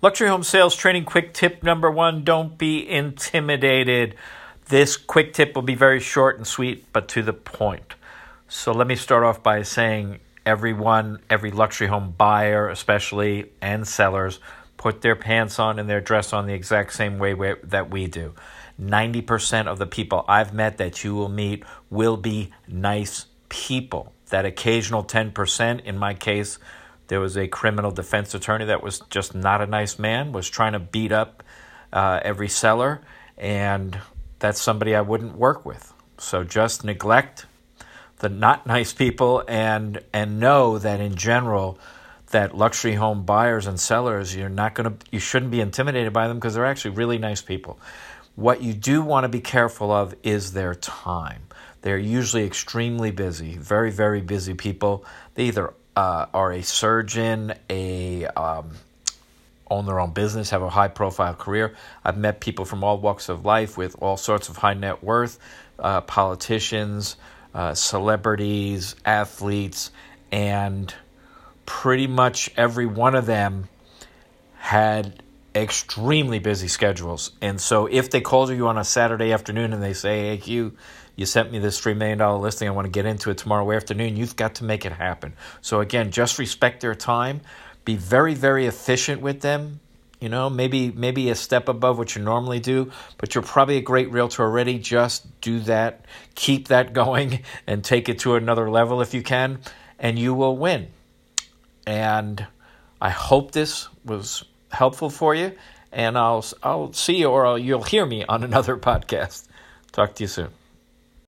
Luxury home sales training quick tip number one don't be intimidated. This quick tip will be very short and sweet, but to the point. So let me start off by saying everyone, every luxury home buyer, especially, and sellers, put their pants on and their dress on the exact same way that we do. 90% of the people I've met that you will meet will be nice people. That occasional 10%, in my case, there was a criminal defense attorney that was just not a nice man, was trying to beat up uh, every seller, and that's somebody I wouldn't work with. So just neglect the not nice people and and know that in general that luxury home buyers and sellers you're not going to you shouldn't be intimidated by them because they're actually really nice people. What you do want to be careful of is their time. They're usually extremely busy, very very busy people. They either uh, are a surgeon, a um, own their own business, have a high profile career. I've met people from all walks of life with all sorts of high net worth, uh, politicians, uh, celebrities, athletes, and pretty much every one of them had extremely busy schedules. And so if they call you on a Saturday afternoon and they say, hey, Hugh, you sent me this $3 million listing, I want to get into it tomorrow afternoon, you've got to make it happen. So again, just respect their time. Be very, very efficient with them. You know, maybe maybe a step above what you normally do, but you're probably a great realtor already. Just do that, keep that going, and take it to another level if you can, and you will win. And I hope this was helpful for you. And I'll I'll see you or I'll, you'll hear me on another podcast. Talk to you soon.